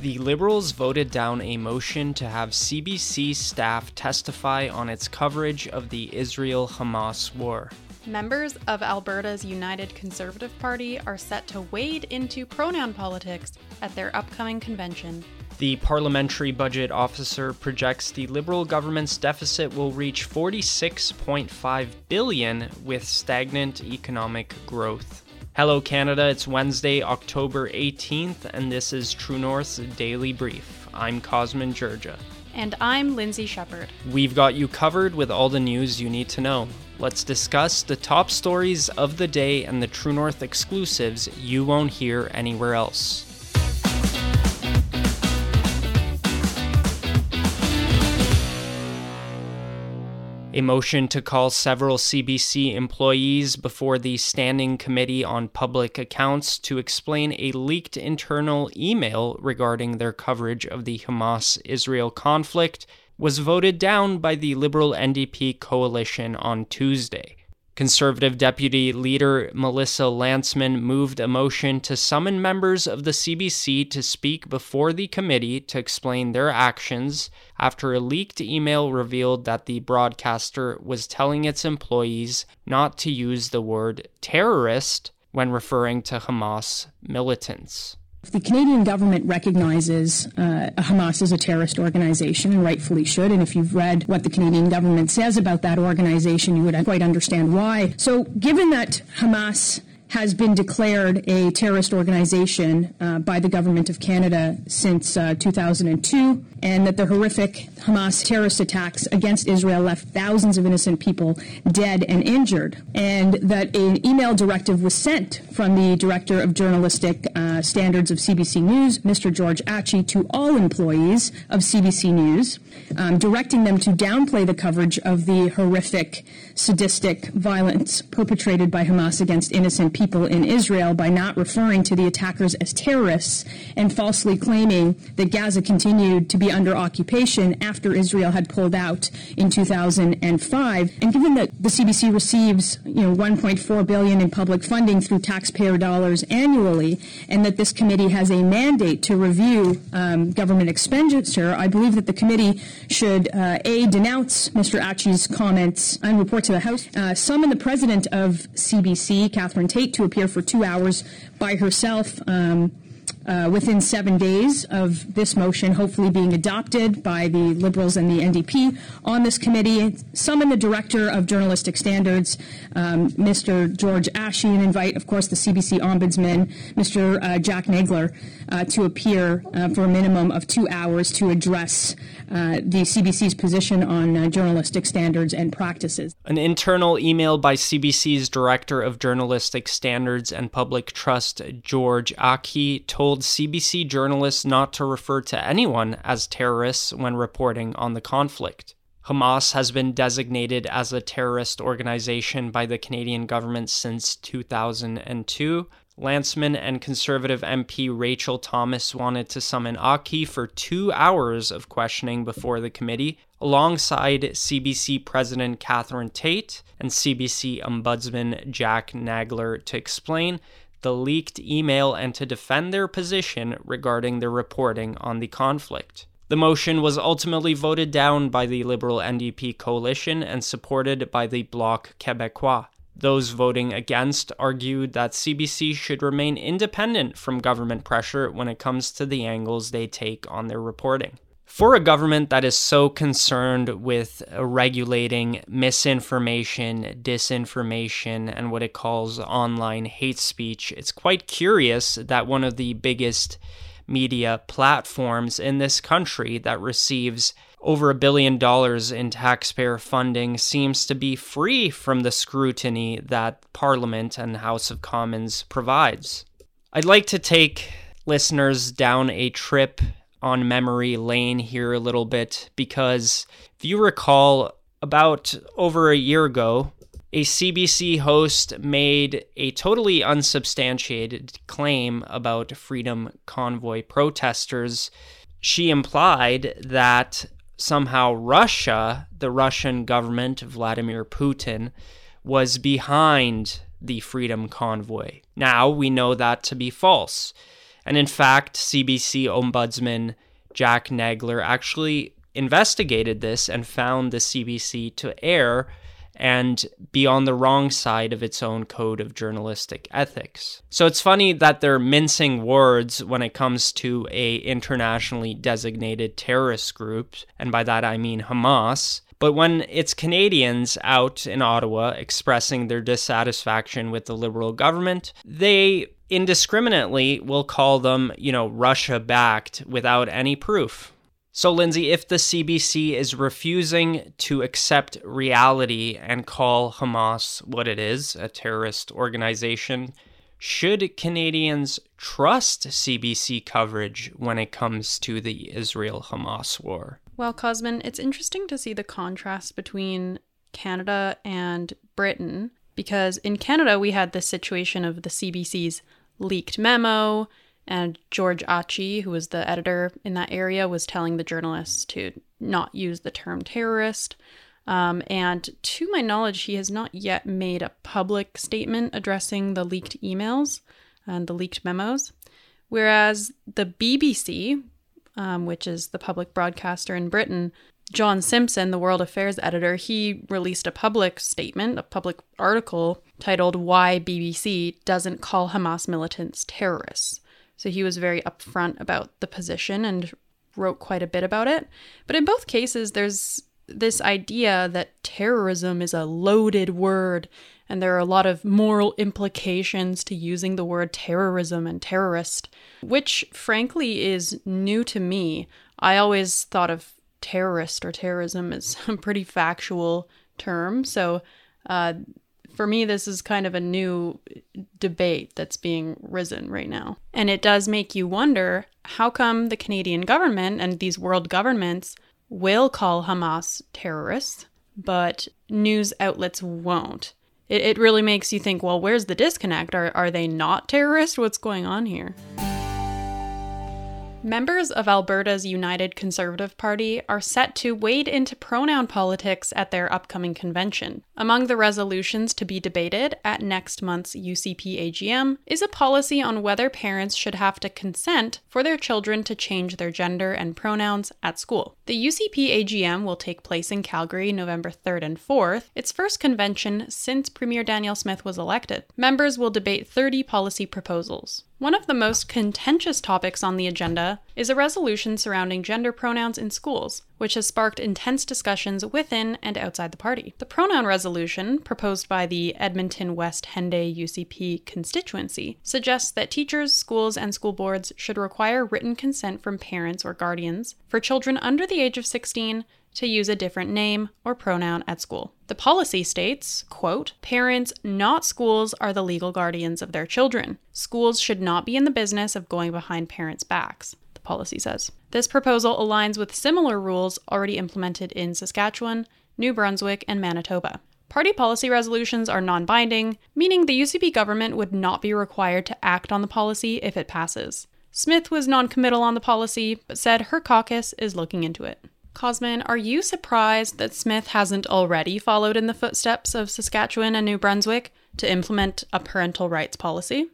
The Liberals voted down a motion to have CBC staff testify on its coverage of the Israel Hamas war. Members of Alberta's United Conservative Party are set to wade into pronoun politics at their upcoming convention. The parliamentary budget officer projects the Liberal government's deficit will reach 46.5 billion with stagnant economic growth. Hello Canada, it's Wednesday, October 18th, and this is True North's Daily Brief. I'm Cosmin Dzsurdzsa. And I'm Lindsay Shepherd. We've got you covered with all the news you need to know. Let's discuss the top stories of the day and the True North exclusives you won't hear anywhere else. A motion to call several CBC employees before the Standing Committee on Public Accounts to explain a leaked internal email regarding their coverage of the Hamas Israel conflict was voted down by the Liberal NDP coalition on Tuesday. Conservative Deputy Leader Melissa Lantsman moved a motion to summon members of the CBC to speak before the committee to explain their actions after a leaked email revealed that the broadcaster was telling its employees not to use the word terrorist when referring to Hamas militants. The Canadian government recognizes uh, Hamas as a terrorist organization and rightfully should. And if you've read what the Canadian government says about that organization, you would quite understand why. So, given that Hamas has been declared a terrorist organization uh, by the government of Canada since uh, 2002, and that the horrific Hamas terrorist attacks against Israel left thousands of innocent people dead and injured, and that an email directive was sent from the director of journalistic uh, standards of CBC News, Mr. George Achi, to all employees of CBC News, um, directing them to downplay the coverage of the horrific, sadistic violence perpetrated by Hamas against innocent people in Israel by not referring to the attackers as terrorists and falsely claiming that Gaza continued to be under occupation after Israel had pulled out in 2005. And given that the CBC receives, you know, 1.4 billion in public funding through taxpayer dollars annually, and that this committee has a mandate to review um, government expenditure, I believe that the committee should uh, a denounce Mr. Achi's comments and report to the House, uh, summon the president of CBC, Catherine Tait, to appear for two hours by herself. Um, uh, within seven days of this motion hopefully being adopted by the Liberals and the NDP on this committee, summon the Director of Journalistic Standards, um, Mr. George Achi, and invite, of course, the CBC Ombudsman, Mr. Uh, Jack Nagler, uh, to appear uh, for a minimum of two hours to address uh, the CBC's position on uh, journalistic standards and practices. An internal email by CBC's Director of Journalistic Standards and Public Trust, George Achi, told CBC journalists not to refer to anyone as terrorists when reporting on the conflict. Hamas has been designated as a terrorist organization by the Canadian government since 2002, Lantsman and Conservative MP Rachel Thomas wanted to summon Achi for two hours of questioning before the committee, alongside CBC President Catherine Tait and CBC Ombudsman Jack Nagler to explain the leaked email and to defend their position regarding their reporting on the conflict. The motion was ultimately voted down by the Liberal NDP coalition and supported by the Bloc Québécois. Those voting against argued that CBC should remain independent from government pressure when it comes to the angles they take on their reporting. For a government that is so concerned with regulating misinformation, disinformation, and what it calls online hate speech, it's quite curious that one of the biggest media platforms in this country that receives over a billion dollars in taxpayer funding seems to be free from the scrutiny that Parliament and House of Commons provides. I'd like to take listeners down a trip on memory lane here a little bit because if you recall, about over a year ago, a CBC host made a totally unsubstantiated claim about Freedom Convoy protesters. She implied that somehow Russia, the Russian government, Vladimir Putin, was behind the Freedom Convoy. Now we know that to be false. And in fact, CBC Ombudsman Jack Nagler actually investigated this and found the CBC to err and be on the wrong side of its own code of journalistic ethics. So it's funny that they're mincing words when it comes to a internationally designated terrorist group, and by that I mean Hamas. But when it's Canadians out in Ottawa expressing their dissatisfaction with the Liberal government, they indiscriminately will call them, you know, Russia backed without any proof. So, Lindsay, if the CBC is refusing to accept reality and call Hamas what it is, a terrorist organization, should Canadians trust CBC coverage when it comes to the Israel Hamas war? Well, Cosmin, it's interesting to see the contrast between Canada and Britain because in Canada we had this situation of the CBC's leaked memo and George Achi, who was the editor in that area, was telling the journalists to not use the term terrorist. Um, and to my knowledge, he has not yet made a public statement addressing the leaked emails and the leaked memos. Whereas the BBC, um, which is the public broadcaster in Britain, John Simpson, the World Affairs editor, he released a public statement, a public article titled Why BBC Doesn't Call Hamas Militants Terrorists. So he was very upfront about the position and wrote quite a bit about it. But in both cases, there's this idea that terrorism is a loaded word and there are a lot of moral implications to using the word terrorism and terrorist, which frankly is new to me. I always thought of terrorist or terrorism is a pretty factual term. So uh, for me, this is kind of a new debate that's being risen right now. And it does make you wonder how come the Canadian government and these world governments will call Hamas terrorists, but news outlets won't? It, it really makes you think well, where's the disconnect? Are, are they not terrorists? What's going on here? Members of Alberta's United Conservative Party are set to wade into pronoun politics at their upcoming convention. Among the resolutions to be debated at next month's UCP AGM is a policy on whether parents should have to consent for their children to change their gender and pronouns at school. The UCP AGM will take place in Calgary November 3rd and 4th, its first convention since Premier Danielle Smith was elected. Members will debate 30 policy proposals. One of the most contentious topics on the agenda is a resolution surrounding gender pronouns in schools, which has sparked intense discussions within and outside the party. The pronoun resolution, proposed by the Edmonton West Henday UCP constituency, suggests that teachers, schools, and school boards should require written consent from parents or guardians for children under the age of 16 to use a different name or pronoun at school. The policy states, quote, parents, not schools, are the legal guardians of their children. Schools should not be in the business of going behind parents' backs, the policy says. This proposal aligns with similar rules already implemented in Saskatchewan, New Brunswick, and Manitoba. Party policy resolutions are non binding, meaning the UCP government would not be required to act on the policy if it passes. Smith was non committal on the policy, but said her caucus is looking into it. Cosmin, are you surprised that Smith hasn't already followed in the footsteps of Saskatchewan and New Brunswick to implement a parental rights policy?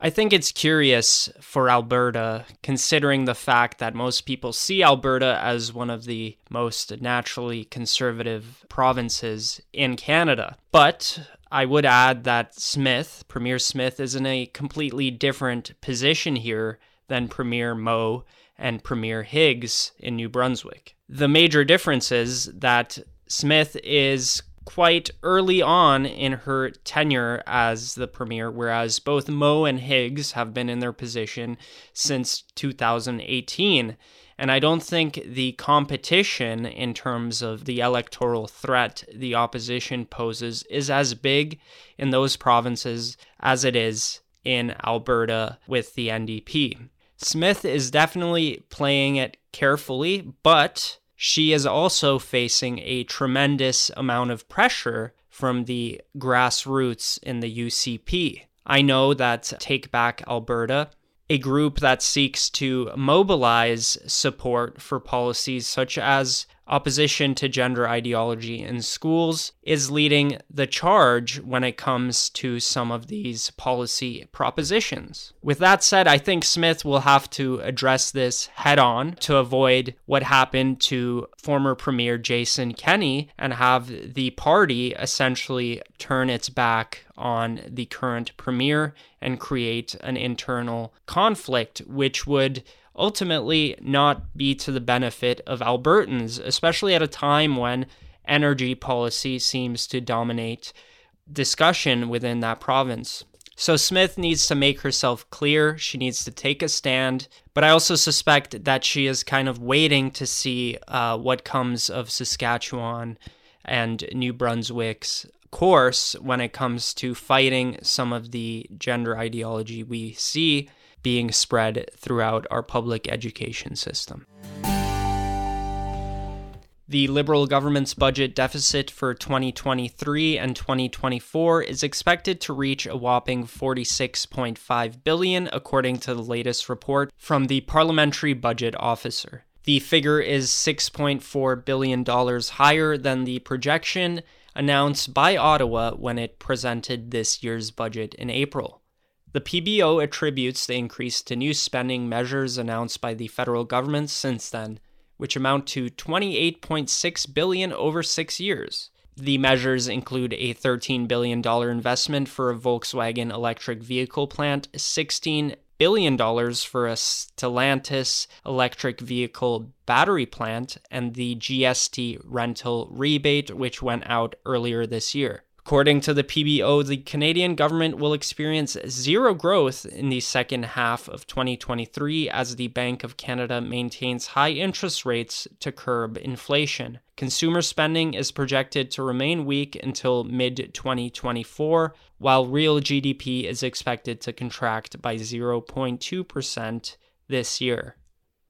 I think it's curious for Alberta, considering the fact that most people see Alberta as one of the most naturally conservative provinces in Canada. But I would add that Smith, Premier Smith, is in a completely different position here than Premier Moe and Premier Higgs in New Brunswick. The major difference is that Smith is quite early on in her tenure as the premier, whereas both Moe and Higgs have been in their position since 2018. And I don't think the competition in terms of the electoral threat the opposition poses is as big in those provinces as it is in Alberta with the NDP. Smith is definitely playing it carefully, but she is also facing a tremendous amount of pressure from the grassroots in the UCP. I know that Take Back Alberta, a group that seeks to mobilize support for policies such as opposition to gender ideology in schools is leading the charge when it comes to some of these policy propositions. With that said, I think Smith will have to address this head on to avoid what happened to former Premier Jason Kenney and have the party essentially turn its back on the current premier and create an internal conflict, which would ultimately not be to the benefit of Albertans, especially at a time when energy policy seems to dominate discussion within that province. So Smith needs to make herself clear. She needs to take a stand. But I also suspect that she is kind of waiting to see uh, what comes of Saskatchewan and New Brunswick's course when it comes to fighting some of the gender ideology we see being spread throughout our public education system. The Liberal government's budget deficit for 2023 and 2024 is expected to reach a whopping 46.5 billion according to the latest report from the Parliamentary Budget Officer. The figure is 6.4 billion dollars higher than the projection announced by Ottawa when it presented this year's budget in April. The PBO attributes the increase to new spending measures announced by the federal government since then, which amount to 28.6 billion over 6 years. The measures include a $13 billion investment for a Volkswagen electric vehicle plant, $16 billion for a Stellantis electric vehicle battery plant, and the GST rental rebate, which went out earlier this year. According to the PBO, the Canadian government will experience zero growth in the second half of 2023 as the Bank of Canada maintains high interest rates to curb inflation. Consumer spending is projected to remain weak until mid 2024, while real GDP is expected to contract by 0.2% this year.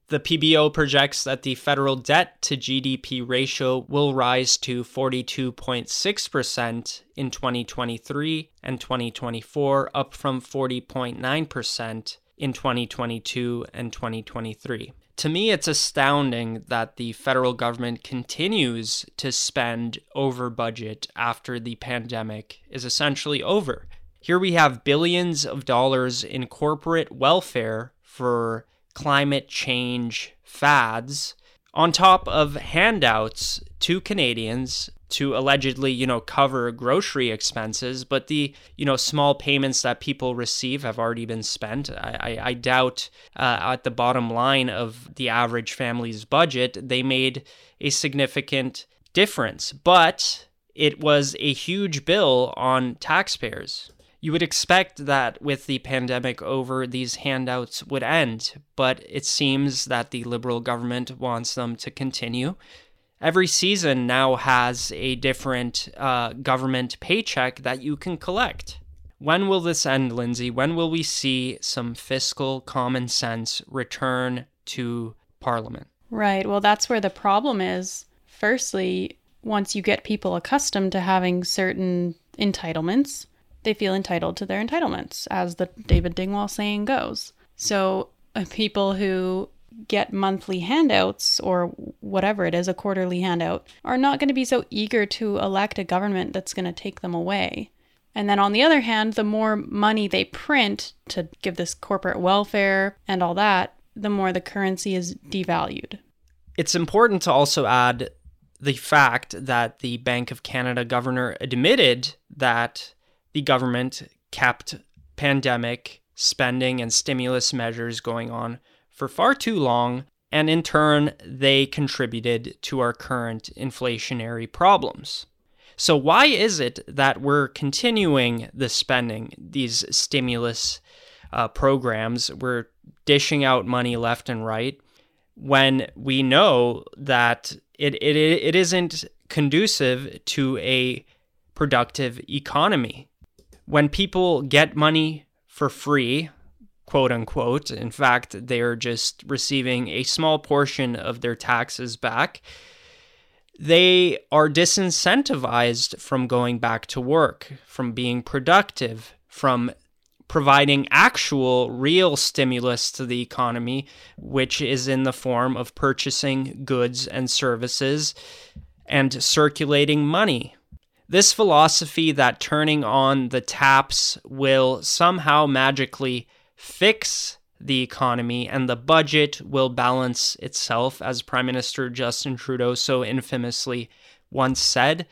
The PBO projects that the federal debt to GDP ratio will rise to 42.6% in 2023 and 2024, up from 40.9% in 2022 and 2023. To me, it's astounding that the federal government continues to spend over budget after the pandemic is essentially over. Here we have billions of dollars in corporate welfare for climate change fads on top of handouts to Canadians to allegedly, you know, cover grocery expenses, but the, you know, small payments that people receive have already been spent. I, I, I doubt uh, at the bottom line of the average family's budget, they made a significant difference, but it was a huge bill on taxpayers. You would expect that with the pandemic over, these handouts would end, but it seems that the Liberal government wants them to continue. Every season now has a different uh, government paycheck that you can collect. When will this end, Lindsay? When will we see some fiscal common sense return to Parliament? Right. Well, that's where the problem is. Firstly, once you get people accustomed to having certain entitlements, they feel entitled to their entitlements, as the David Dingwall saying goes. So, uh, people who get monthly handouts or whatever it is, a quarterly handout, are not going to be so eager to elect a government that's going to take them away. And then on the other hand, the more money they print to give this corporate welfare and all that, the more the currency is devalued. It's important to also add the fact that the Bank of Canada governor admitted that the government kept pandemic spending and stimulus measures going on for far too long, and in turn, they contributed to our current inflationary problems. So, why is it that we're continuing the spending, these stimulus uh, programs? We're dishing out money left and right when we know that it, it, it isn't conducive to a productive economy when people get money for free, quote unquote, in fact, they're just receiving a small portion of their taxes back, they are disincentivized from going back to work, from being productive, from providing actual, real stimulus to the economy, which is in the form of purchasing goods and services and circulating money. This philosophy that turning on the taps will somehow magically fix the economy and the budget will balance itself, as Prime Minister Justin Trudeau so infamously once said,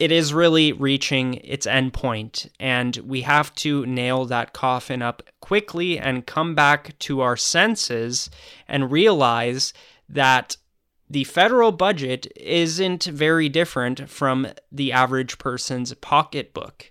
it is really reaching its end point, and we have to nail that coffin up quickly and come back to our senses and realize that the federal budget isn't very different from the average person's pocketbook.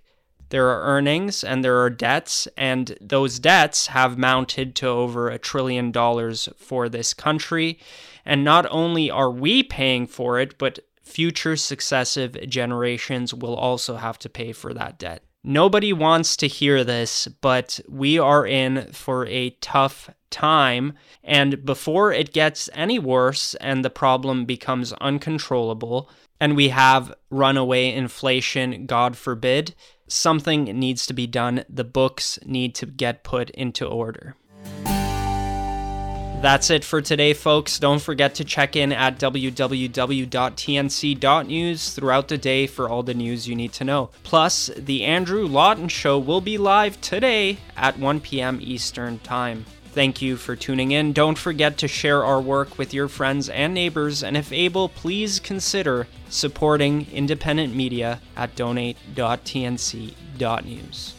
There are earnings and there are debts, and those debts have mounted to over a trillion dollars for this country. And not only are we paying for it, but future successive generations will also have to pay for that debt. Nobody wants to hear this, but we are in for a tough time. And before it gets any worse and the problem becomes uncontrollable, and we have runaway inflation, God forbid, something needs to be done. The books need to get put into order. That's it for today, folks. Don't forget to check in at www.tnc.news throughout the day for all the news you need to know. Plus, the Andrew Lawton Show will be live today at 1 p.m. Eastern Time. Thank you for tuning in. Don't forget to share our work with your friends and neighbors, and if able, please consider supporting independent media at donate.tnc.news.